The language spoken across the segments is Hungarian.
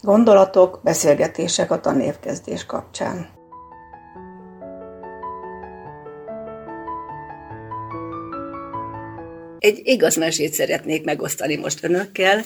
Gondolatok, beszélgetések a tanévkezdés kapcsán. Egy igaz mesét szeretnék megosztani most önökkel,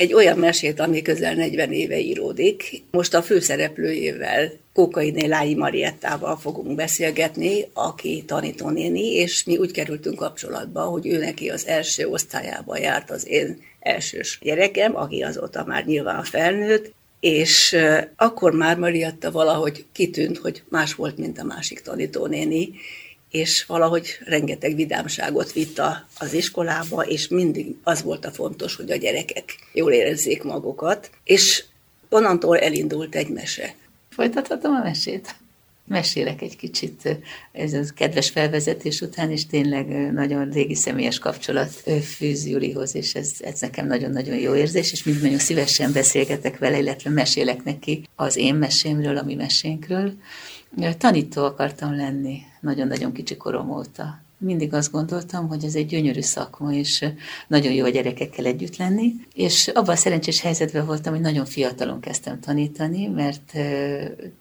egy olyan mesét, ami közel 40 éve íródik. Most a főszereplőjével, Kókainé Lái Mariettával fogunk beszélgetni, aki tanítónéni, és mi úgy kerültünk kapcsolatba, hogy ő neki az első osztályába járt az én elsős gyerekem, aki azóta már nyilván felnőtt, és akkor már Marietta valahogy kitűnt, hogy más volt, mint a másik tanítónéni, és valahogy rengeteg vidámságot vitt az iskolába, és mindig az volt a fontos, hogy a gyerekek jól érezzék magukat, és onnantól elindult egy mese. Folytathatom a mesét? Mesélek egy kicsit ez a kedves felvezetés után, és tényleg nagyon régi személyes kapcsolat fűz Julihoz, és ez, ez nekem nagyon-nagyon jó érzés, és mind nagyon szívesen beszélgetek vele, illetve mesélek neki az én mesémről, a mi mesénkről. Tanító akartam lenni nagyon-nagyon kicsi korom óta. Mindig azt gondoltam, hogy ez egy gyönyörű szakma, és nagyon jó a gyerekekkel együtt lenni. És abban a szerencsés helyzetben voltam, hogy nagyon fiatalon kezdtem tanítani, mert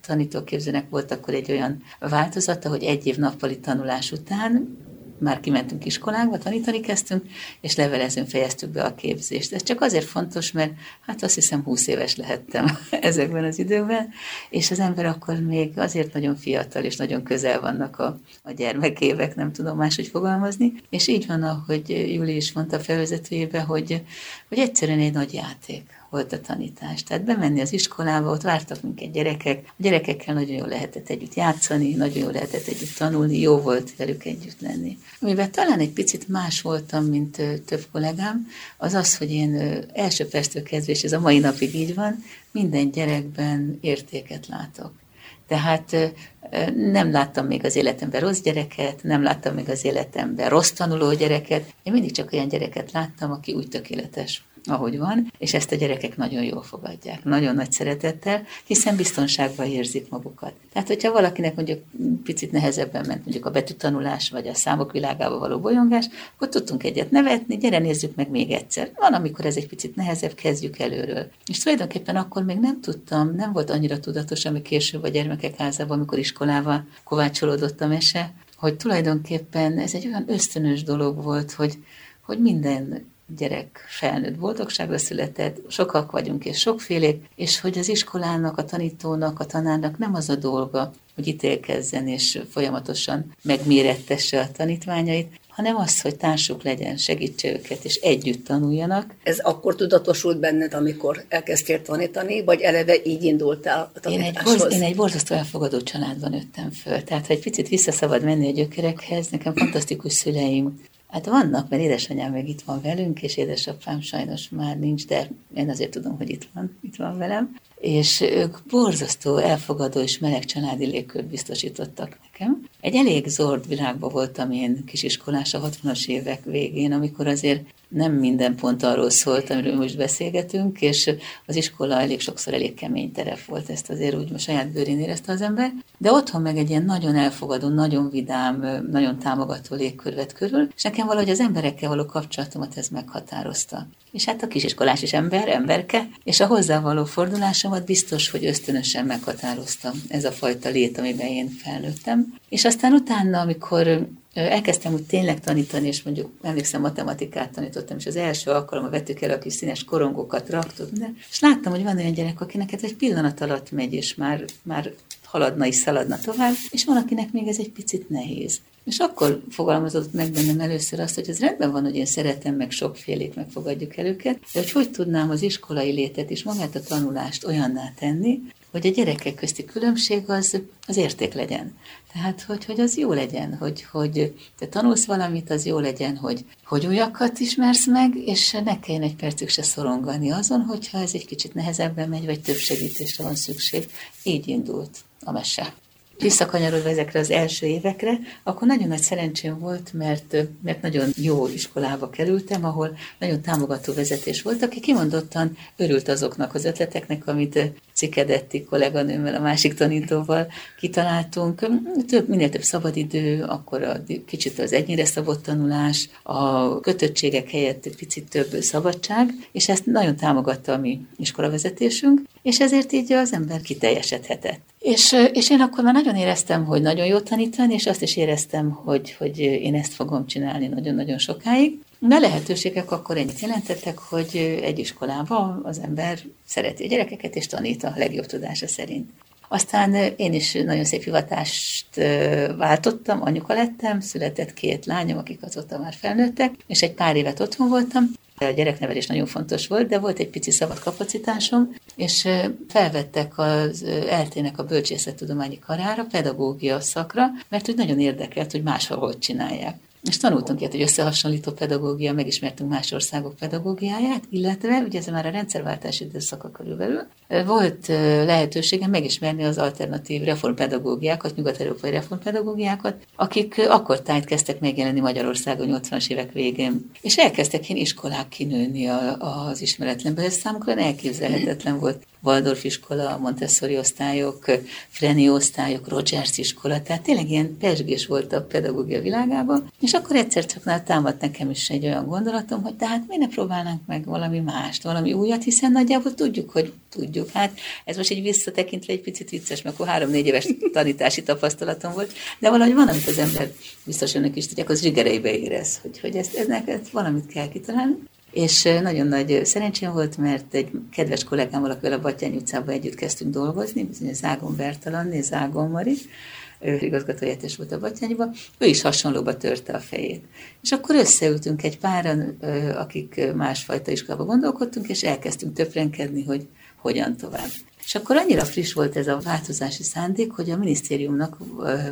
tanítóképzőnek volt akkor egy olyan változata, hogy egy év nappali tanulás után már kimentünk iskolánkba, tanítani kezdtünk, és levelezőn fejeztük be a képzést. Ez csak azért fontos, mert hát azt hiszem 20 éves lehettem ezekben az időkben, és az ember akkor még azért nagyon fiatal, és nagyon közel vannak a, a gyermekévek, nem tudom máshogy fogalmazni, és így van, ahogy Júli is mondta felvezetőjében, hogy, hogy egyszerűen egy nagy játék volt a tanítás. Tehát bemenni az iskolába, ott vártak minket gyerekek, a gyerekekkel nagyon jól lehetett együtt játszani, nagyon jól lehetett együtt tanulni, jó volt velük együtt lenni. Amivel talán egy picit más voltam, mint több kollégám, az az, hogy én első perctől kezdve, és ez a mai napig így van, minden gyerekben értéket látok. Tehát nem láttam még az életemben rossz gyereket, nem láttam még az életemben rossz tanuló gyereket. Én mindig csak olyan gyereket láttam, aki úgy tökéletes, ahogy van, és ezt a gyerekek nagyon jól fogadják, nagyon nagy szeretettel, hiszen biztonságban érzik magukat. Tehát, hogyha valakinek mondjuk picit nehezebben ment mondjuk a betűtanulás, vagy a számok világába való bolyongás, akkor tudtunk egyet nevetni, gyere nézzük meg még egyszer. Van, amikor ez egy picit nehezebb, kezdjük előről. És tulajdonképpen akkor még nem tudtam, nem volt annyira tudatos, ami később a gyermekek házában, amikor iskolával kovácsolódott a mese, hogy tulajdonképpen ez egy olyan ösztönös dolog volt, hogy, hogy minden gyerek felnőtt boldogságra született, sokak vagyunk és sokfélék, és hogy az iskolának, a tanítónak, a tanárnak nem az a dolga, hogy ítélkezzen és folyamatosan megmérettesse a tanítványait, hanem az, hogy társuk legyen, segítse őket, és együtt tanuljanak. Ez akkor tudatosult benned, amikor elkezdtél tanítani, vagy eleve így indultál a tanításhoz? Én egy, én egy borzasztó elfogadó családban nőttem föl, tehát ha egy picit vissza szabad menni a gyökerekhez, nekem fantasztikus szüleim Hát vannak, mert édesanyám meg itt van velünk, és édesapám sajnos már nincs, de én azért tudom, hogy itt van, itt van velem. És ők borzasztó, elfogadó és meleg családi légkört biztosítottak nekem. Egy elég zord világban voltam én kisiskolás a 60-as évek végén, amikor azért nem minden pont arról szólt, amiről most beszélgetünk, és az iskola elég sokszor elég kemény terep volt, ezt azért úgy most saját bőrén érezte az ember, de otthon meg egy ilyen nagyon elfogadó, nagyon vidám, nagyon támogató légkör vett körül, és nekem valahogy az emberekkel való kapcsolatomat ez meghatározta. És hát a kisiskolás is ember, emberke, és a hozzá való fordulásomat biztos, hogy ösztönösen meghatároztam ez a fajta lét, amiben én felnőttem. És aztán utána, amikor elkezdtem úgy tényleg tanítani, és mondjuk emlékszem, matematikát tanítottam, és az első alkalommal vettük el a kis színes korongokat, raktuk, de, és láttam, hogy van olyan gyerek, akinek ez egy pillanat alatt megy, és már, már haladna és szaladna tovább, és van, akinek még ez egy picit nehéz. És akkor fogalmazott meg bennem először azt, hogy ez rendben van, hogy én szeretem, meg sokfélét megfogadjuk el őket, de hogy hogy tudnám az iskolai létet és magát a tanulást olyanná tenni, hogy a gyerekek közti különbség az, az érték legyen. Tehát, hogy, hogy az jó legyen, hogy, hogy te tanulsz valamit, az jó legyen, hogy, hogy újakat ismersz meg, és ne kelljen egy percig se szorongani azon, hogyha ez egy kicsit nehezebben megy, vagy több segítésre van szükség. Így indult a mese visszakanyarodva ezekre az első évekre, akkor nagyon nagy szerencsém volt, mert, mert nagyon jó iskolába kerültem, ahol nagyon támogató vezetés volt, aki kimondottan örült azoknak az ötleteknek, amit Cikedetti kolléganőmmel, a másik tanítóval kitaláltunk. Több, minél több szabadidő, akkor a, kicsit az egynyire szabott tanulás, a kötöttségek helyett picit több szabadság, és ezt nagyon támogatta a mi iskolavezetésünk, és ezért így az ember kiteljesedhetett. És, és én akkor már nagyon éreztem, hogy nagyon jó tanítani, és azt is éreztem, hogy, hogy én ezt fogom csinálni nagyon-nagyon sokáig. De lehetőségek akkor ennyit jelentettek, hogy egy iskolában az ember szereti a gyerekeket, és tanít a legjobb tudása szerint. Aztán én is nagyon szép hivatást váltottam, anyuka lettem, született két lányom, akik azóta már felnőttek, és egy pár évet otthon voltam. A gyereknevelés nagyon fontos volt, de volt egy pici szabad kapacitásom, és felvettek az eltének a bölcsészettudományi karára, pedagógia szakra, mert úgy nagyon érdekelt, hogy máshol hogy csinálják. És tanultunk ilyet, hogy összehasonlító pedagógia, megismertünk más országok pedagógiáját, illetve, ugye ez már a rendszerváltás időszaka körülbelül, volt lehetőségem megismerni az alternatív reformpedagógiákat, nyugat-európai reformpedagógiákat, akik akkor tájt kezdtek megjelenni Magyarországon 80-as évek végén. És elkezdtek én iskolák kinőni az ismeretlenből. Ez számukra elképzelhetetlen volt Waldorf iskola, Montessori osztályok, Freni osztályok, Rogers iskola, tehát tényleg ilyen pesgés volt a pedagógia világában, és akkor egyszer csak támadt nekem is egy olyan gondolatom, hogy tehát miért ne próbálnánk meg valami mást, valami újat, hiszen nagyjából tudjuk, hogy tudjuk. Hát ez most egy visszatekintve egy picit vicces, mert akkor három-négy éves tanítási tapasztalatom volt, de valahogy van, amit az ember biztos önök is tudják, az zsigereibe érez, hogy, hogy ezt, ezt valamit kell kitalálni. És nagyon nagy szerencsém volt, mert egy kedves kollégám, akivel a Batyány utcában együtt kezdtünk dolgozni, bizony Zágon Bertalan és Zágon Mari, ő igazgatójátás volt a Batyányban, ő is hasonlóba törte a fejét. És akkor összeültünk egy páran, akik másfajta iskolába gondolkodtunk, és elkezdtünk töprenkedni, hogy hogyan tovább. És akkor annyira friss volt ez a változási szándék, hogy a minisztériumnak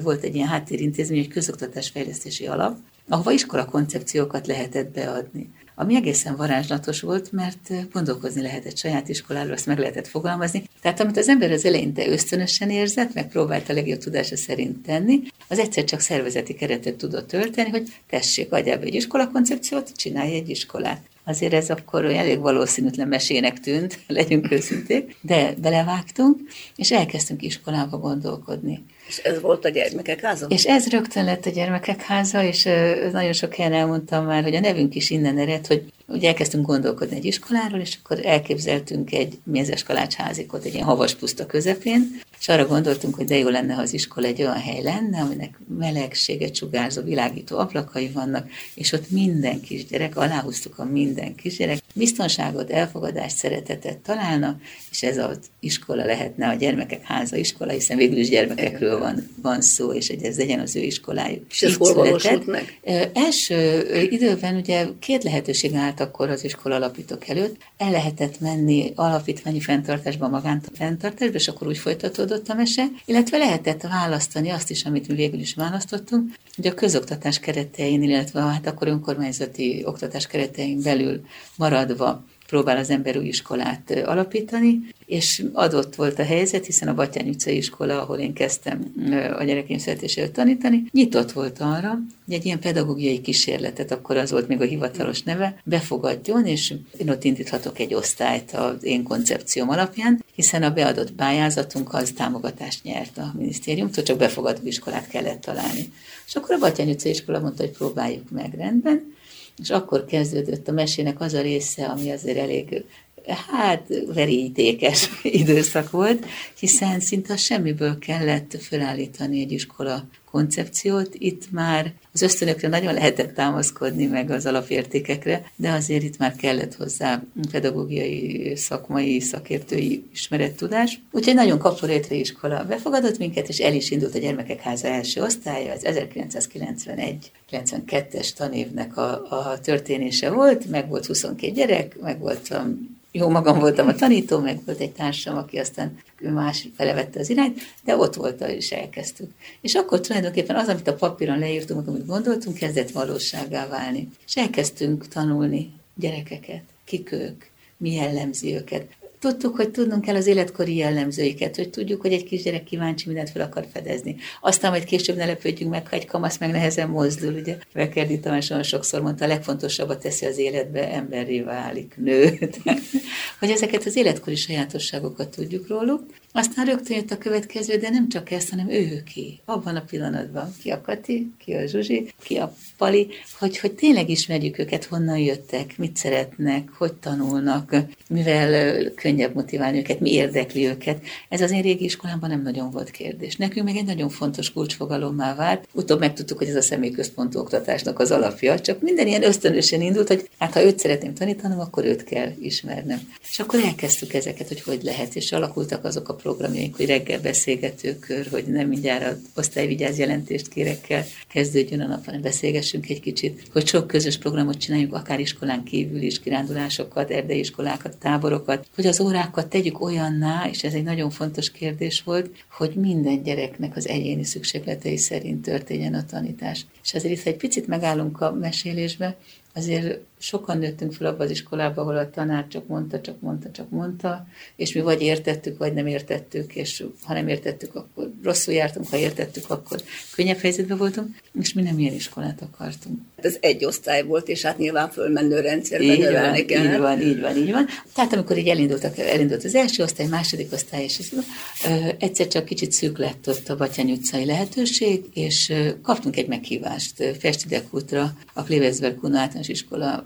volt egy ilyen háttérintézmény, egy közoktatásfejlesztési alap, ahova iskola koncepciókat lehetett beadni ami egészen varázslatos volt, mert gondolkozni lehetett saját iskoláról, azt meg lehetett fogalmazni. Tehát amit az ember az eleinte ösztönösen érzett, meg próbálta a legjobb tudása szerint tenni, az egyszer csak szervezeti keretet tudott tölteni, hogy tessék, adjál be egy iskolakoncepciót, csinálj egy iskolát. Azért ez akkor elég valószínűtlen mesének tűnt, legyünk őszinték, de belevágtunk, és elkezdtünk iskolába gondolkodni. És ez volt a gyermekek háza? És ez rögtön lett a gyermekek háza, és nagyon sok helyen elmondtam már, hogy a nevünk is innen ered, hogy ugye elkezdtünk gondolkodni egy iskoláról, és akkor elképzeltünk egy mézes kalácsházikot egy ilyen havas puszta közepén, és arra gondoltunk, hogy de jó lenne, ha az iskola egy olyan hely lenne, aminek melegséget sugárzó, világító ablakai vannak, és ott minden kisgyerek, aláhúztuk a minden kisgyerek, biztonságot, elfogadást, szeretetet találna, és ez az iskola lehetne a gyermekek háza iskola, hiszen végül is gyermekekről van, van szó, és hogy ez legyen az ő iskolájuk. És ez hol valósult meg? Első időben ugye két lehetőség állt akkor az iskola alapítók előtt. El lehetett menni alapítványi fenntartásba, magánfenntartásba, és akkor úgy folytatódott a mese, illetve lehetett választani azt is, amit mi végül is választottunk, hogy a közoktatás keretein, illetve hát akkor önkormányzati oktatás keretein belül maradva próbál az ember új iskolát alapítani, és adott volt a helyzet, hiszen a Batyány utcai iskola, ahol én kezdtem a gyerekeim születéséről tanítani, nyitott volt arra, hogy egy ilyen pedagógiai kísérletet, akkor az volt még a hivatalos neve, befogadjon, és én ott indíthatok egy osztályt az én koncepcióm alapján, hiszen a beadott pályázatunk az támogatást nyert a minisztériumtól, csak befogadó iskolát kellett találni. És akkor a Batyány utcai iskola mondta, hogy próbáljuk meg rendben, és akkor kezdődött a mesének az a része, ami azért elég hát verítékes időszak volt, hiszen szinte semmiből kellett felállítani egy iskola koncepciót. Itt már az ösztönökre nagyon lehetett támaszkodni, meg az alapértékekre, de azért itt már kellett hozzá pedagógiai, szakmai, szakértői ismerettudás. Úgyhogy nagyon kaporétre iskola befogadott minket, és el is indult a Gyermekek Háza első osztálya, az 1991-92-es tanévnek a, a történése volt, meg volt 22 gyerek, meg voltam jó magam voltam a tanító, meg volt egy társam, aki aztán más felevette az irányt, de ott volt, és elkezdtük. És akkor tulajdonképpen az, amit a papíron leírtunk, amit gondoltunk, kezdett valóságá válni. És elkezdtünk tanulni gyerekeket, kik ők, mi jellemzi őket. Tudtuk, hogy tudnunk kell az életkori jellemzőiket, hogy tudjuk, hogy egy kisgyerek kíváncsi mindent fel akar fedezni. Aztán majd később ne lepődjünk meg, ha egy kamasz meg nehezen mozdul, ugye. Vekerdi Tamás olyan sokszor mondta, a legfontosabbat teszi az életbe, emberré válik, nő. hogy ezeket az életkori sajátosságokat tudjuk róluk, aztán rögtön jött a következő, de nem csak ezt, hanem ő ki. Abban a pillanatban. Ki a Kati, ki a Zsuzsi, ki a Pali, hogy, hogy tényleg ismerjük őket, honnan jöttek, mit szeretnek, hogy tanulnak, mivel könnyebb motiválni őket, mi érdekli őket. Ez az én régi iskolámban nem nagyon volt kérdés. Nekünk meg egy nagyon fontos kulcsfogalommá vált. Utóbb megtudtuk, hogy ez a személyközpontú oktatásnak az alapja, csak minden ilyen ösztönösen indult, hogy hát ha őt szeretném tanítanom, akkor őt kell ismernem. És akkor elkezdtük ezeket, hogy hogy lehet, és alakultak azok a programjaink, hogy reggel beszélgetőkör, hogy nem mindjárt az osztályvigyáz jelentést kérek kell kezdődjön a nap, hanem beszélgessünk egy kicsit, hogy sok közös programot csináljunk, akár iskolán kívül is, kirándulásokat, erdei iskolákat, táborokat, hogy az órákat tegyük olyanná, és ez egy nagyon fontos kérdés volt, hogy minden gyereknek az egyéni szükségletei szerint történjen a tanítás. És ezért itt egy picit megállunk a mesélésbe, azért sokan nőttünk fel abba az iskolába, ahol a tanár csak mondta, csak mondta, csak mondta, és mi vagy értettük, vagy nem értettük, és ha nem értettük, akkor rosszul jártunk, ha értettük, akkor könnyebb helyzetben voltunk, és mi nem ilyen iskolát akartunk. Ez egy osztály volt, és hát nyilván fölmenő rendszerben így van. Így van, így van, így van. Tehát amikor így elindultak, elindult az első osztály, második osztály, és ez, ö, egyszer csak kicsit szűk lett ott a Batyány utcai lehetőség, és ö, kaptunk egy meghívást Festidek útra, a Klevezberg általános iskola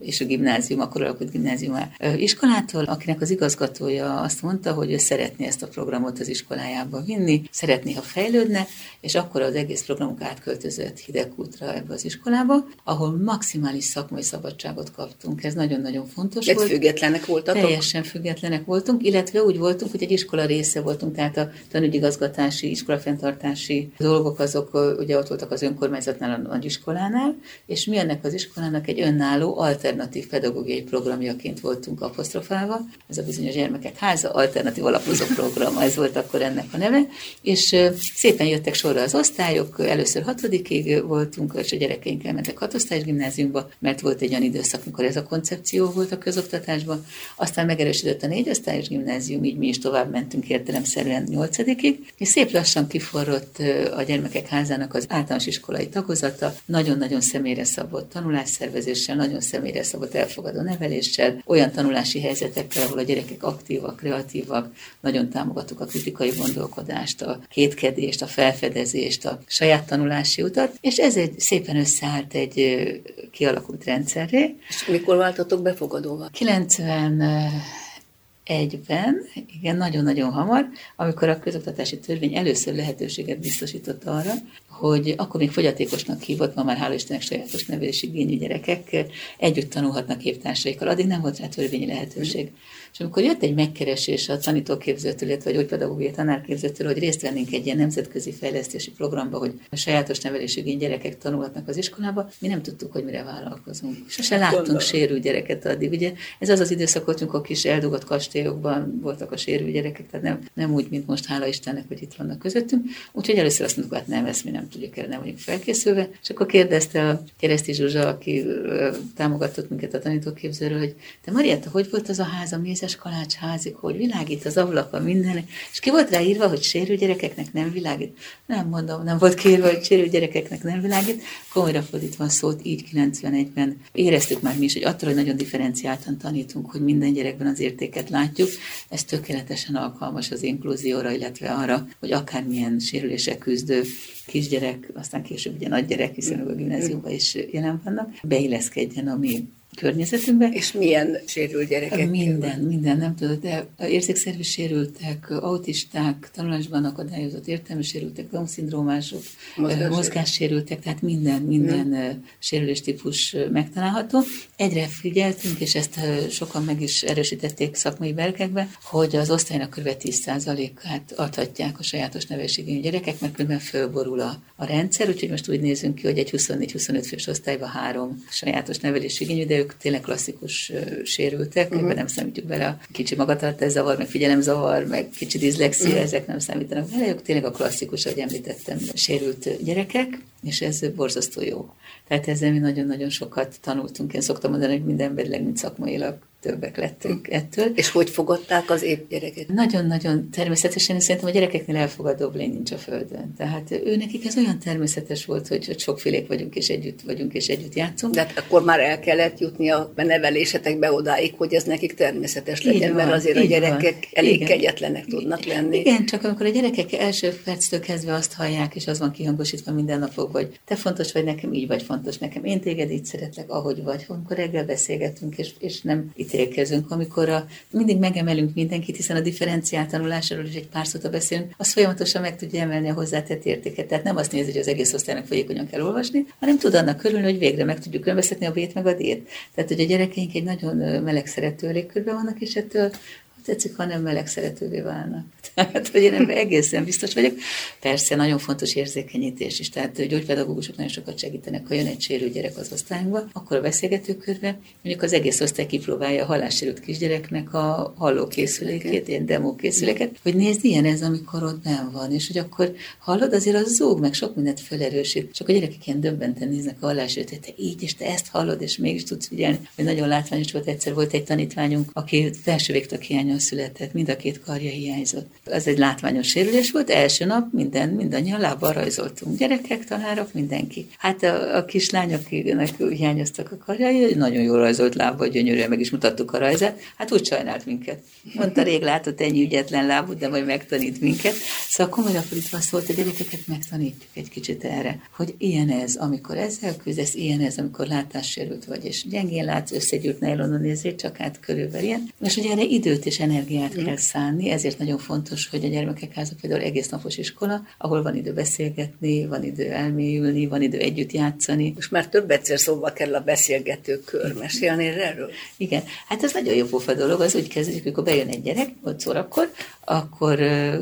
és a gimnázium, akkor alakult gimnázium iskolától, akinek az igazgatója azt mondta, hogy ő szeretné ezt a programot az iskolájába vinni, szeretné, ha fejlődne, és akkor az egész programunk átköltözött Hidegkútra ebbe az iskolába, ahol maximális szakmai szabadságot kaptunk. Ez nagyon-nagyon fontos Egy volt. függetlenek voltatok? Teljesen függetlenek voltunk, illetve úgy voltunk, hogy egy iskola része voltunk, tehát a tanügyigazgatási, iskolafenntartási dolgok azok ugye ott voltak az önkormányzatnál, a nagyiskolánál, és mi ennek az iskolának egy önálló alternatív pedagógiai programjaként voltunk apostrofálva. Ez a bizonyos gyermekek háza, alternatív alapozó program, ez volt akkor ennek a neve, és szépen jöttek sorra az osztályok, először hatodikig voltunk, és a gyerekeink elmentek hatosztályos gimnáziumba, mert volt egy olyan időszak, amikor ez a koncepció volt a közoktatásban, aztán megerősödött a négy osztályos gimnázium, így mi is tovább mentünk értelemszerűen nyolcadikig, és szép lassan kiforrott a gyermekek házának az általános iskolai tagozata, nagyon-nagyon személyre szabott tanulásszervezéssel, nagyon személyre szabott elfogadó neveléssel, olyan tanulási helyzetekkel, ahol a gyerekek aktívak, kreatívak, nagyon támogatuk a kritikai gondolkodást, a kétkedést, a felfedezést, a saját tanulási utat, és ez egy szépen összeállt egy kialakult rendszerré. És mikor váltatok befogadóval? 90 egyben, igen, nagyon-nagyon hamar, amikor a közoktatási törvény először lehetőséget biztosított arra, hogy akkor még fogyatékosnak hívott, ma már hála Istennek sajátos nevelési gyerekek együtt tanulhatnak évtársaikkal. Addig nem volt rá törvényi lehetőség. És amikor jött egy megkeresés a tanítóképzőtől, illetve vagy pedagógiai tanárképzőtől, hogy részt vennénk egy ilyen nemzetközi fejlesztési programba, hogy a sajátos nevelési igény gyerekek tanulhatnak az iskolába, mi nem tudtuk, hogy mire vállalkozunk. Sose láttunk sérült gyereket addig. Ugye ez az az időszak volt, amikor kis eldugott kastélyokban voltak a sérült gyerekek, tehát nem, nem úgy, mint most, hála Istennek, hogy itt vannak közöttünk. Úgyhogy először azt mondtuk, hát nem, ezt mi nem tudjuk el, nem vagyunk felkészülve. És akkor kérdezte a Kereszti Zsuzsa, aki támogatott minket a tanítóképzőről, hogy te Marietta, hogy volt az a ház, ami mézes kalács házik, hogy világít az ablaka minden, és ki volt rá írva, hogy sérül gyerekeknek nem világít? Nem mondom, nem volt kiírva, hogy sérül gyerekeknek nem világít. Komolyra fordítva szót, így 91-ben éreztük már mi is, hogy attól, hogy nagyon differenciáltan tanítunk, hogy minden gyerekben az értéket látjuk, ez tökéletesen alkalmas az inkluzióra, illetve arra, hogy akármilyen sérülések küzdő kisgyerek, aztán később ugye nagygyerek, hiszen a gimnáziumban is jelen vannak, beilleszkedjen a mi környezetünkbe. És milyen sérült gyerekek? Minden, minden, nem tudod, de érzékszervi sérültek, autisták, tanulásban akadályozott értelmi sérültek, Down-szindrómások, mozgássérültek, tehát minden, minden hmm. sérüléstípus megtalálható. Egyre figyeltünk, és ezt sokan meg is erősítették szakmai berkekbe, hogy az osztálynak kb. 10%-át adhatják a sajátos nevelségű gyerekek, mert különben fölborul a, a rendszer, úgyhogy most úgy nézünk ki, hogy egy 24-25 fős osztályban három sajátos nevelésigényű, de ők tényleg klasszikus sérültek, uh-huh. ebben nem számítjuk bele a kicsi magatartászavar, meg figyelemzavar, meg kicsi diszlexia, uh-huh. ezek nem számítanak bele, ők tényleg a klasszikus, ahogy említettem, sérült gyerekek, és ez borzasztó jó. Tehát ezzel mi nagyon-nagyon sokat tanultunk. Én szoktam mondani, hogy minden emberileg, mint szakmailag többek lettünk ettől. És hogy fogadták az épp gyerekek? Nagyon-nagyon természetesen, és szerintem a gyerekeknél elfogadóbb lény nincs a Földön. Tehát ő nekik ez olyan természetes volt, hogy, hogy sokfélék vagyunk, és együtt vagyunk, és együtt játszunk. De hát akkor már el kellett jutni a nevelésetekbe odáig, hogy ez nekik természetes legyen, van, mert azért a gyerekek van. elég Igen. kegyetlenek tudnak lenni. Igen, csak amikor a gyerekek első perctől kezdve azt hallják, és az van kihangosítva minden napok, hogy te fontos vagy nekem, így vagy fontos nekem, én téged így szeretlek, ahogy vagy. Amikor reggel beszélgetünk, és, és nem ítélkezünk, amikor a, mindig megemelünk mindenkit, hiszen a differenciált tanulásról is egy pár szót beszélünk, az folyamatosan meg tudja emelni a hozzátett értéket. Tehát nem azt nézi, hogy az egész osztálynak folyékonyan kell olvasni, hanem tud annak körülni, hogy végre meg tudjuk különböztetni a B-t meg a D-t. Tehát, hogy a gyerekeink egy nagyon meleg szerető légkörben vannak, és ettől tetszik, ha nem meleg szeretővé válnak. Tehát, hogy én ebben egészen biztos vagyok. Persze, nagyon fontos érzékenyítés is. Tehát a gyógypedagógusok nagyon sokat segítenek, ha jön egy sérült gyerek az osztályunkba, akkor a beszélgetőkörbe, mondjuk az egész osztály kipróbálja a hallássérült kisgyereknek a hallókészülékét, ilyen demókészüléket, hogy nézd, ilyen ez, amikor ott benn van, és hogy akkor hallod, azért az zúg, meg sok mindent felerősít. Csak a gyerekek ilyen döbbenten néznek a hallássérült, te így, és te ezt hallod, és mégis tudsz figyelni, hogy nagyon látványos volt. Egyszer volt egy tanítványunk, aki felső végtag hiányon született, mind a két karja hiányzott. Ez egy látványos sérülés volt, első nap minden, mindannyian lábbal rajzoltunk. Gyerekek, tanárok, mindenki. Hát a, a kislány, akinek hiányoztak a karjai, nagyon jól rajzolt lábbal, gyönyörűen meg is mutattuk a rajzát, hát úgy sajnált minket. Mondta, rég látott ennyi ügyetlen lábút, de majd megtanít minket. Szóval komolyan fordítva szólt, a gyerekeket megtanítjuk egy kicsit erre, hogy ilyen ez, amikor ezzel küzdesz, ilyen ez, amikor látássérült vagy, és gyengén látsz, összegyűrt nejlonon nézés, csak át körülbelül ilyen. És hogy erre időt és energiát kell szánni, ezért nagyon fontos, hogy a gyermekek háza például egész napos iskola, ahol van idő beszélgetni, van idő elmélyülni, van idő együtt játszani. Most már több egyszer szóba kell a beszélgető kör. Mesélni erről? Igen, hát ez nagyon jó pofa dolog, az úgy kezdődik, amikor bejön egy gyerek, 5 órakor, akkor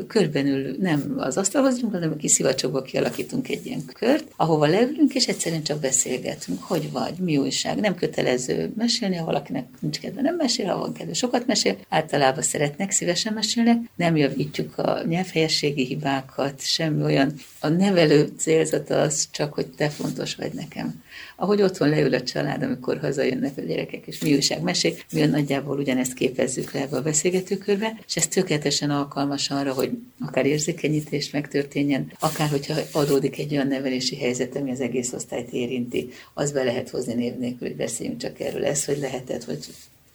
körbenül nem az asztalhoz ülünk, hanem a kis szivacsokba kialakítunk egy ilyen kört, ahova leülünk, és egyszerűen csak beszélgetünk. Hogy vagy, mi újság. Nem kötelező mesélni, ha valakinek nincs kedve, nem mesél, ha van kedve, sokat mesél. Általában szeretnek, szívesen mesélnek. Nem javítjuk a nyelvhelyességi hibákat, semmi olyan. A nevelő célzata az csak, hogy te fontos vagy nekem ahogy otthon leül a család, amikor hazajönnek a gyerekek, és mi újság mesék, mi nagyjából ugyanezt képezzük le ebbe a beszélgetőkörbe, és ez tökéletesen alkalmas arra, hogy akár érzékenyítés megtörténjen, akár hogyha adódik egy olyan nevelési helyzet, ami az egész osztályt érinti, az be lehet hozni név nélkül, hogy beszéljünk csak erről, ez, hogy lehetett, hogy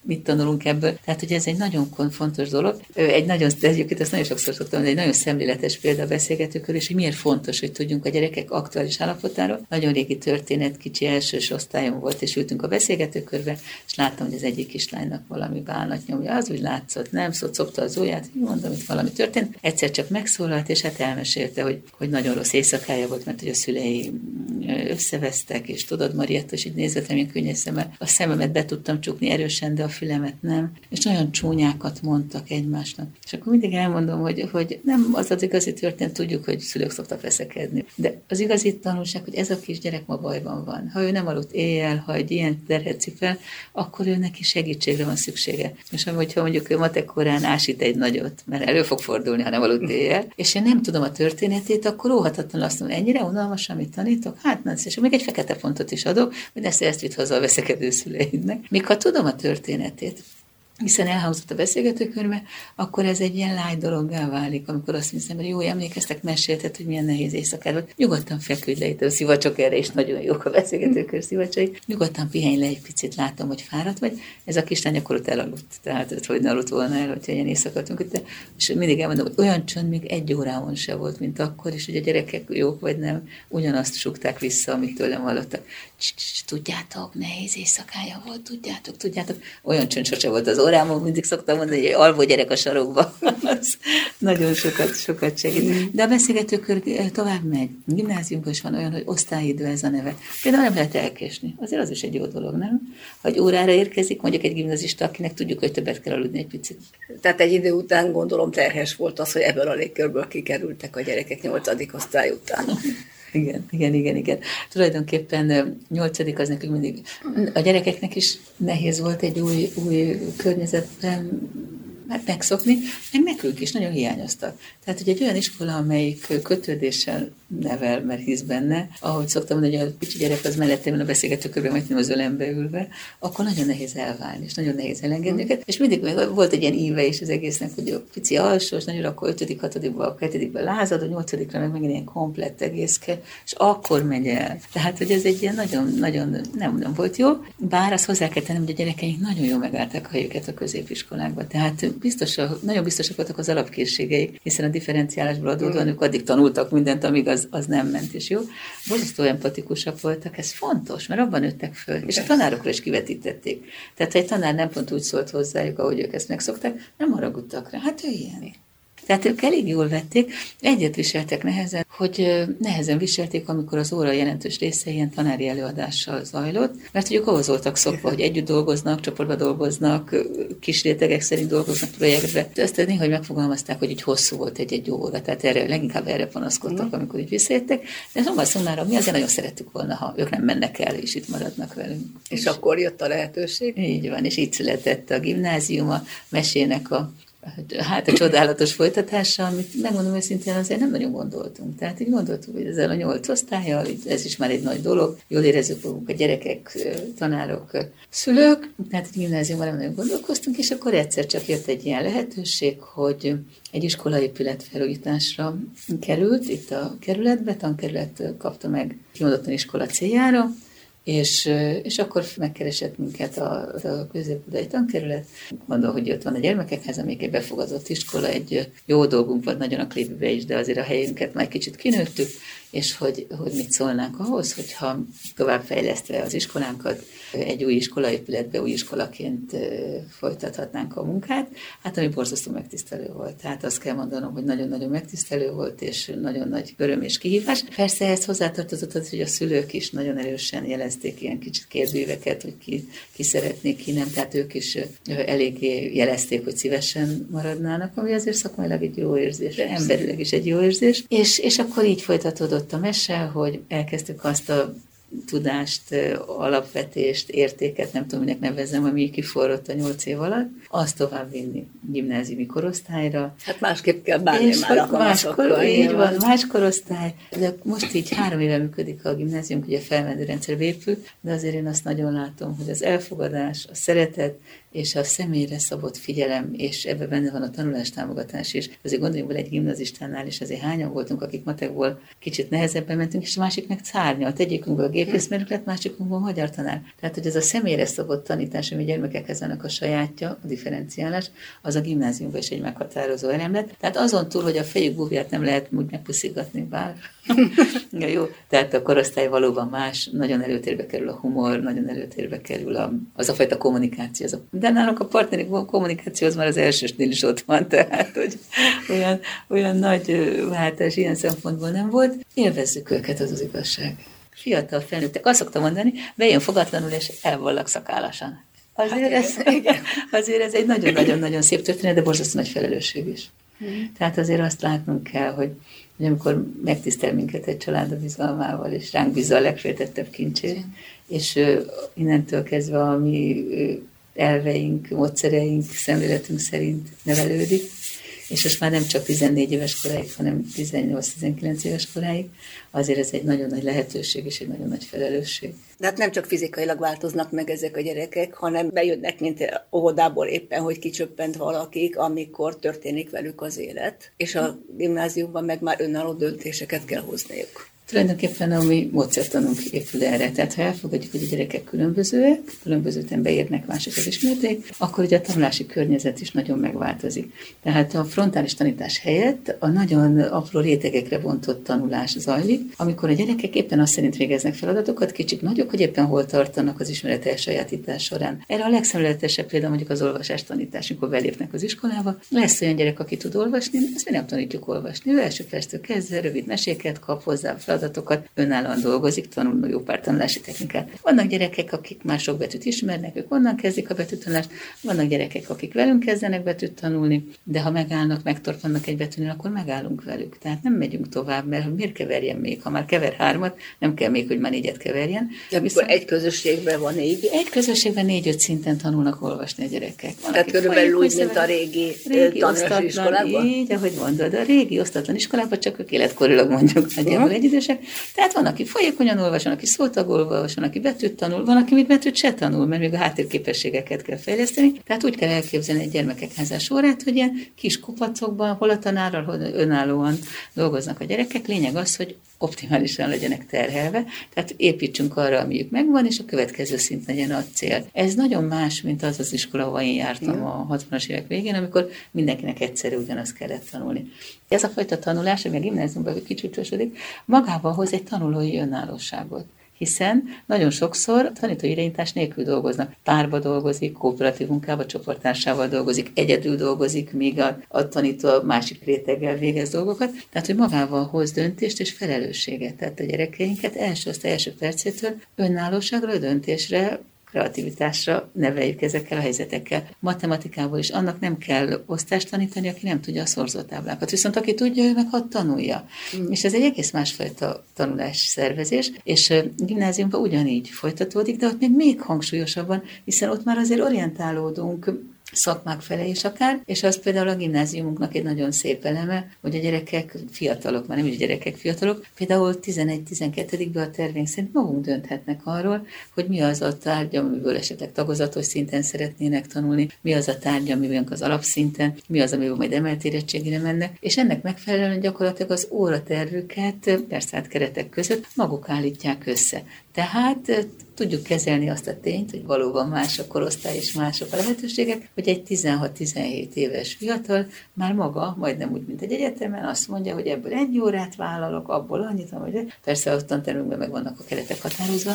mit tanulunk ebből. Tehát, hogy ez egy nagyon fontos dolog. Egy nagyon, egyébként ezt nagyon sokszor szoktam, egy nagyon szemléletes példa a beszélgetőkör, és hogy miért fontos, hogy tudjunk a gyerekek aktuális állapotáról. Nagyon régi történet, kicsi elsős osztályon volt, és ültünk a beszélgetőkörbe, és láttam, hogy az egyik kislánynak valami bánat nyomja. Az úgy látszott, nem szólt, szopta az ujját, mondom, hogy valami történt. Egyszer csak megszólalt, és hát elmesélte, hogy, hogy nagyon rossz éjszakája volt, mert hogy a szülei összevesztek, és tudod, Marietta, és így nézett, milyen könnyes szemmel. A szememet be tudtam csukni erősen, de a fülemet nem, és nagyon csúnyákat mondtak egymásnak. És akkor mindig elmondom, hogy, hogy nem az az igazi történet, tudjuk, hogy szülők szoktak veszekedni. De az igazi tanulság, hogy ez a kisgyerek ma bajban van. Ha ő nem aludt éjjel, ha egy ilyen terhet fel, akkor ő neki segítségre van szüksége. És hogyha mondjuk ő matekorán ásít egy nagyot, mert elő fog fordulni, ha nem aludt éjjel, és én nem tudom a történetét, akkor óhatatlanul azt mondom, ennyire unalmas, amit tanítok? Hát nem, és még egy fekete pontot is adok, hogy ezt, ezt vitt haza a veszekedő szüleidnek. Míg ha tudom a történet, történetét hiszen elhangzott a beszélgetőkörbe, akkor ez egy ilyen lágy dologgá válik, amikor azt hiszem, hogy jó, emlékeztek, meséltet, hogy milyen nehéz éjszaka volt. Nyugodtan feküdj le itt a szivacsok erre, és nagyon jók a beszélgetőkör szivacsai. Nyugodtan pihenj le egy picit, látom, hogy fáradt vagy. Ez a kislány akkor ott elaludt, tehát hogy ne aludt volna el, hogyha ilyen éjszakatunk. És mindig elmondom, hogy olyan csönd még egy órában se volt, mint akkor, és hogy a gyerekek jók vagy nem, ugyanazt sukták vissza, amit tőlem hallottak. Tudjátok, nehéz éjszakája volt, tudjátok, tudjátok. Olyan csönd sose volt az órámon mindig szoktam mondani, hogy alvó gyerek a sarokba. Az nagyon sokat, sokat segít. Mm. De a beszélgetőkör tovább megy. Gimnáziumban is van olyan, hogy osztályidő ez a neve. Például nem lehet elkésni. Azért az is egy jó dolog, nem? Ha egy órára érkezik, mondjuk egy gimnazista, akinek tudjuk, hogy többet kell aludni egy picit. Tehát egy idő után gondolom terhes volt az, hogy ebből a légkörből kikerültek a gyerekek nyolcadik osztály után. Igen, igen, igen, igen. Tulajdonképpen nyolcadik az nekünk mindig, a gyerekeknek is nehéz volt egy új, új környezetben hát megszokni, meg nekünk is nagyon hiányoztak. Tehát, hogy egy olyan iskola, amelyik kötődéssel nevel, mert hisz benne, ahogy szoktam mondani, hogy a kicsi gyerek az mellettem a beszélgetőkörben, majd az ölembe ülve, akkor nagyon nehéz elválni, és nagyon nehéz elengedni mm. őket. És mindig volt egy ilyen íve is az egésznek, hogy a pici alsós, nagyon akkor 5 hatodikba, 7 lázad, a 8 meg megint ilyen komplett egészke, és akkor megy el. Tehát, hogy ez egy ilyen nagyon, nagyon nem, nem volt jó, bár azt hozzá kell tennem, hogy a gyerekeink nagyon jól megállták a helyüket a középiskolákban. Tehát biztos, nagyon biztosak voltak az alapkészségeik, hiszen a differenciálásból adódóan ők addig tanultak mindent, amíg az, az nem ment, és jó. Borzasztó empatikusak voltak, ez fontos, mert abban nőttek föl, és a tanárokra is kivetítették. Tehát ha egy tanár nem pont úgy szólt hozzájuk, ahogy ők ezt megszokták, nem haragudtak rá. Hát ő ilyen. Tehát ők elég jól vették, egyet viseltek nehezen, hogy nehezen viselték, amikor az óra jelentős része ilyen tanári előadással zajlott, mert hogy ők ahhoz voltak szokva, hogy együtt dolgoznak, csoportba dolgoznak, kis rétegek szerint dolgoznak projektbe. Ezt néha, hogy megfogalmazták, hogy így hosszú volt egy-egy óra, tehát erre, leginkább erre panaszkodtak, amikor így visszajöttek. De szóval szomára mi azért nagyon szerettük volna, ha ők nem mennek el, és itt maradnak velünk. És, és akkor jött a lehetőség? Így van, és így született a gimnázium, a mesének a hát a csodálatos folytatása, amit megmondom őszintén, azért nem nagyon gondoltunk. Tehát így gondoltuk, hogy ezzel a nyolc osztályjal, ez is már egy nagy dolog, jól érezzük magunk a gyerekek, tanárok, szülők, tehát egy gimnáziumban nem nagyon gondolkoztunk, és akkor egyszer csak jött egy ilyen lehetőség, hogy egy iskolaépület felújításra került itt a kerületbe, tankerület kapta meg kimondottan iskola céljára, és, és akkor megkeresett minket a, a középudai tankerület. Mondom, hogy ott van a gyermekekhez, amíg egy befogadott iskola, egy jó dolgunk volt nagyon a klépbe is, de azért a helyünket már kicsit kinőttük, és hogy, hogy mit szólnánk ahhoz, hogyha továbbfejlesztve az iskolánkat, egy új iskolaépületbe új iskolaként folytathatnánk a munkát, hát ami borzasztó megtisztelő volt. Tehát azt kell mondanom, hogy nagyon-nagyon megtisztelő volt, és nagyon nagy öröm és kihívás. Persze ezt hozzátartozott az, hogy a szülők is nagyon erősen jelezték ilyen kicsit kérdőíveket, hogy ki, ki szeretnék, ki nem, tehát ők is eléggé jelezték, hogy szívesen maradnának, ami azért szakmailag egy jó érzés, emberileg is egy jó érzés. És, és akkor így folytatódott a mese, hogy elkezdtük azt a tudást, alapvetést, értéket, nem tudom, minek nevezem, ami kiforrott a nyolc év alatt, azt tovább vinni gimnáziumi korosztályra. Hát másképp kell bánni és már a máskor, Így van, más korosztály. De most így három éve működik a gimnázium, ugye felmenő rendszer épül, de azért én azt nagyon látom, hogy az elfogadás, a szeretet és a személyre szabott figyelem, és ebben benne van a tanulástámogatás is. Azért gondoljunk bele egy gimnazistánál, és azért hányan voltunk, akik matekból kicsit nehezebben mentünk, és a másik meg szárnyalt. Egyikünkből gépészmérnök lett, másikünkből magyar tanár. Tehát, hogy ez a személyre szabott tanítás, ami gyermekekhez ennek a sajátja, a differenciálás, az a gimnáziumban is egy meghatározó elem lett. Tehát azon túl, hogy a fejük búvját nem lehet úgy megpuszigatni, bár ja, jó, tehát a korosztály valóban más, nagyon előtérbe kerül a humor, nagyon előtérbe kerül a, az a fajta kommunikáció. Az a, de nálunk a partneri kommunikáció az már az elsősnél is ott van, tehát hogy olyan, olyan nagy váltás ilyen szempontból nem volt. Élvezzük őket, az az igazság. Fiatal felnőttek, azt szoktam mondani, bejön fogatlanul, és elvallak szakálasan. Azért, hát, ez, igen, azért ez egy nagyon-nagyon-nagyon szép történet, de borzasztó nagy felelősség is. Hmm. Tehát azért azt látnunk kell, hogy hogy amikor megtisztel minket egy család a bizalmával, és ránk bízza a legféltettebb kincsét, és innentől kezdve a mi elveink, módszereink, szemléletünk szerint nevelődik, és most már nem csak 14 éves koráig, hanem 18-19 éves koráig, azért ez egy nagyon nagy lehetőség és egy nagyon nagy felelősség. De hát nem csak fizikailag változnak meg ezek a gyerekek, hanem bejönnek, mint óvodából éppen, hogy kicsöppent valakik, amikor történik velük az élet, és a gimnáziumban meg már önálló döntéseket kell hozniuk. Tulajdonképpen a mi módszertanunk épül erre. Tehát ha elfogadjuk, hogy a gyerekek különbözőek, különbözőten beérnek, másokat ismerték, akkor ugye a tanulási környezet is nagyon megváltozik. Tehát a frontális tanítás helyett a nagyon apró rétegekre bontott tanulás zajlik, amikor a gyerekek éppen azt szerint végeznek feladatokat, kicsik nagyok, hogy éppen hol tartanak az ismeret elsajátítás során. Erre a legszemléletesebb példa mondjuk az olvasás tanítás, amikor belépnek az iskolába. Lesz olyan gyerek, aki tud olvasni, ezt mi nem tanítjuk olvasni. Ő első perctől kezdve rövid meséket kap hozzá, feladatokat, önállóan dolgozik, tanul jó pár tanulási technikát. Vannak gyerekek, akik már sok betűt ismernek, ők onnan kezdik a betűtanulást, vannak gyerekek, akik velünk kezdenek betűt tanulni, de ha megállnak, megtorpannak egy betűnél, akkor megállunk velük. Tehát nem megyünk tovább, mert miért keverjen még? Ha már kever hármat, nem kell még, hogy már négyet keverjen. De Viszont egy közösségben van négy? Egy közösségben négy-öt szinten tanulnak olvasni a gyerekek. Van, Tehát körülbelül úgy, mint a régi, régi osztatlan, iskolában? Így, ahogy mondod, a régi osztatlan iskolában csak ők életkorilag mondjuk nagyjából uh-huh. Egyidősek. Tehát van, aki folyékonyan olvas, van, aki szótagol olvas, van, aki betűt tanul, van, aki mit betűt se tanul, mert még a háttérképességeket kell fejleszteni. Tehát úgy kell elképzelni egy gyermekek házás órát, hogy ilyen kis kupacokban, hol a tanárral, hol önállóan dolgoznak a gyerekek. Lényeg az, hogy optimálisan legyenek terhelve, tehát építsünk arra, amiük megvan, és a következő szint legyen a cél. Ez nagyon más, mint az az iskola, ahol én jártam a 60-as évek végén, amikor mindenkinek egyszerű ugyanazt kellett tanulni. Ez a fajta tanulás, ami a gimnáziumban kicsúcsosodik, magával hoz egy tanulói önállóságot hiszen nagyon sokszor tanító irányítás nélkül dolgoznak. Párba dolgozik, kooperatív munkába, csoporttársával dolgozik, egyedül dolgozik, míg a, a tanító másik réteggel végez dolgokat. Tehát, hogy magával hoz döntést és felelősséget. Tehát a gyerekeinket első, azt első percétől önállóságra, döntésre kreativitásra neveljük ezekkel a helyzetekkel. Matematikából is annak nem kell osztást tanítani, aki nem tudja a szorzótáblákat. Viszont aki tudja, ő meg hadd tanulja. Mm. És ez egy egész másfajta tanulás szervezés, és gimnáziumban ugyanígy folytatódik, de ott még még hangsúlyosabban, hiszen ott már azért orientálódunk szakmák felé is akár, és az például a gimnáziumunknak egy nagyon szép eleme, hogy a gyerekek fiatalok, már nem is gyerekek fiatalok, például 11-12-ben a tervénk szerint magunk dönthetnek arról, hogy mi az a tárgy, amiből esetleg tagozatos szinten szeretnének tanulni, mi az a tárgy, amiben az alapszinten, mi az, amiből majd emelt érettségére mennek, és ennek megfelelően gyakorlatilag az óratervüket, persze hát keretek között maguk állítják össze. Tehát tudjuk kezelni azt a tényt, hogy valóban más a korosztály és mások a lehetőségek, hogy egy 16-17 éves fiatal már maga, majdnem úgy, mint egy egyetemen, azt mondja, hogy ebből egy órát vállalok, abból annyit, hogy persze a tantermünkben meg vannak a keretek határozva,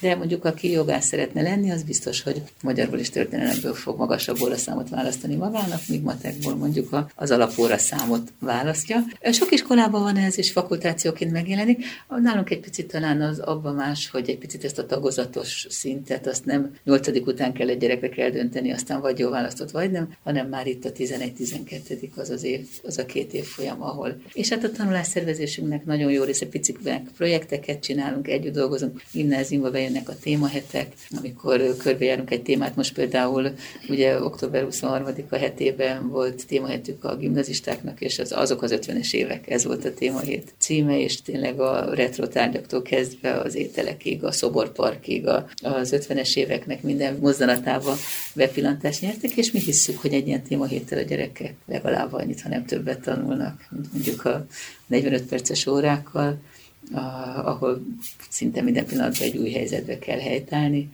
de mondjuk aki jogász szeretne lenni, az biztos, hogy magyarból és történelemből fog magasabb óraszámot választani magának, míg matekból mondjuk az alapóra számot választja. Sok iskolában van ez, és fakultációként megjelenik. Nálunk egy picit talán az abban más, hogy egy picit ezt a tagozatos szintet, azt nem nyolcadik után kell egy gyerekre eldönteni, aztán vagy jó választott, vagy nem, hanem már itt a 11-12 az az év, az a két év folyam, ahol. És hát a tanulásszervezésünknek nagyon jó része, picik projekteket csinálunk, együtt dolgozunk, gimnáziumba bejön jönnek a témahetek, amikor körbejárunk egy témát. Most például ugye október 23-a hetében volt témahetük a gimnazistáknak, és az, azok az 50-es évek, ez volt a témahét címe, és tényleg a retro tárgyaktól kezdve az ételekig, a szoborparkig, a, az 50-es éveknek minden mozzanatába bepillantást nyertek, és mi hisszük, hogy egy ilyen témahéttel a gyerekek legalább annyit, ha nem többet tanulnak, mint mondjuk a 45 perces órákkal, ahol szinte minden pillanatban egy új helyzetbe kell helytállni.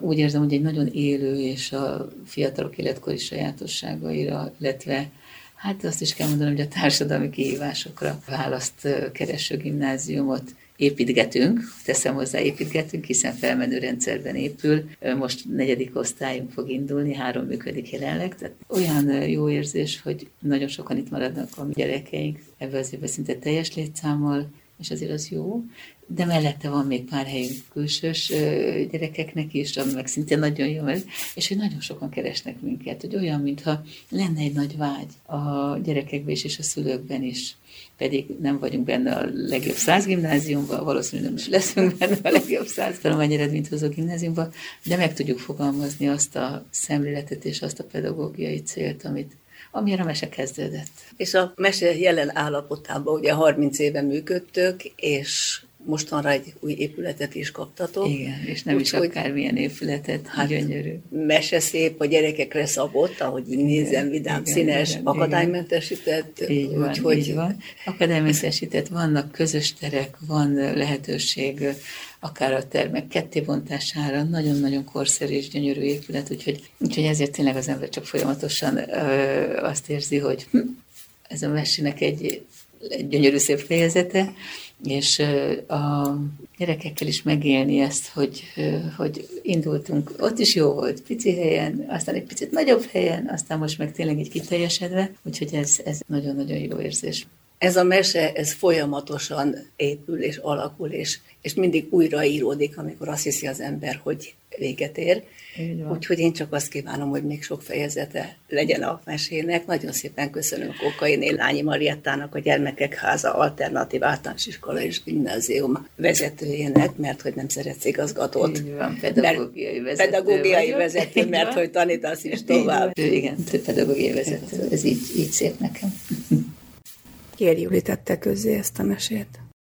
Úgy érzem, hogy egy nagyon élő és a fiatalok életkori sajátosságaira, illetve hát azt is kell mondanom, hogy a társadalmi kihívásokra választ kereső gimnáziumot építgetünk, teszem hozzá építgetünk, hiszen felmenő rendszerben épül. Most negyedik osztályunk fog indulni, három működik jelenleg, tehát olyan jó érzés, hogy nagyon sokan itt maradnak a gyerekeink. Ebbe az évben szinte teljes létszámmal, és azért az jó, de mellette van még pár helyünk külsős gyerekeknek is, ami meg szintén nagyon jó, és hogy nagyon sokan keresnek minket, hogy olyan, mintha lenne egy nagy vágy a gyerekekben is, és a szülőkben is. Pedig nem vagyunk benne a legjobb száz gimnáziumban, valószínűleg nem is leszünk benne a legjobb száz tanulmány eredményt hozó gimnáziumban, de meg tudjuk fogalmazni azt a szemléletet és azt a pedagógiai célt, amit amire a mese kezdődött. És a mese jelen állapotában ugye 30 éve működtök, és mostanra egy új épületet is kaptatok. Igen, és nem Úgy, is akármilyen épületet, hát gyönyörű. Mese szép, a gyerekekre szabott, ahogy így nézem, vidám, igen, színes, igen, akadálymentesített. Így van, úgy, így van. Akadálymentesített, vannak közös terek, van lehetőség akár a termek kettébontására, nagyon-nagyon korszerű és gyönyörű épület, úgyhogy, úgyhogy ezért tényleg az ember csak folyamatosan ö, azt érzi, hogy hm, ez a mesének egy, egy gyönyörű szép fejezete, és a gyerekekkel is megélni ezt, hogy, hogy indultunk, ott is jó volt, pici helyen, aztán egy picit nagyobb helyen, aztán most meg tényleg egy kiteljesedve, úgyhogy ez, ez nagyon-nagyon jó érzés. Ez a mese, ez folyamatosan épül és alakul, és, és mindig újraíródik, amikor azt hiszi az ember, hogy véget ér. Úgyhogy én csak azt kívánom, hogy még sok fejezete legyen a mesének. Nagyon szépen köszönöm Kokainé Lányi Mariettának, a Gyermekek Háza Alternatív Általános Iskola és Gimnázium vezetőjének, mert hogy nem szeretsz igazgatót. Van, pedagógiai vezető Pedagógiai vagyok. vezető, mert hogy tanítasz is tovább. Igen, pedagógiai vezető. Ez így, így szép nekem. Kér Juli tette közzé ezt a mesét.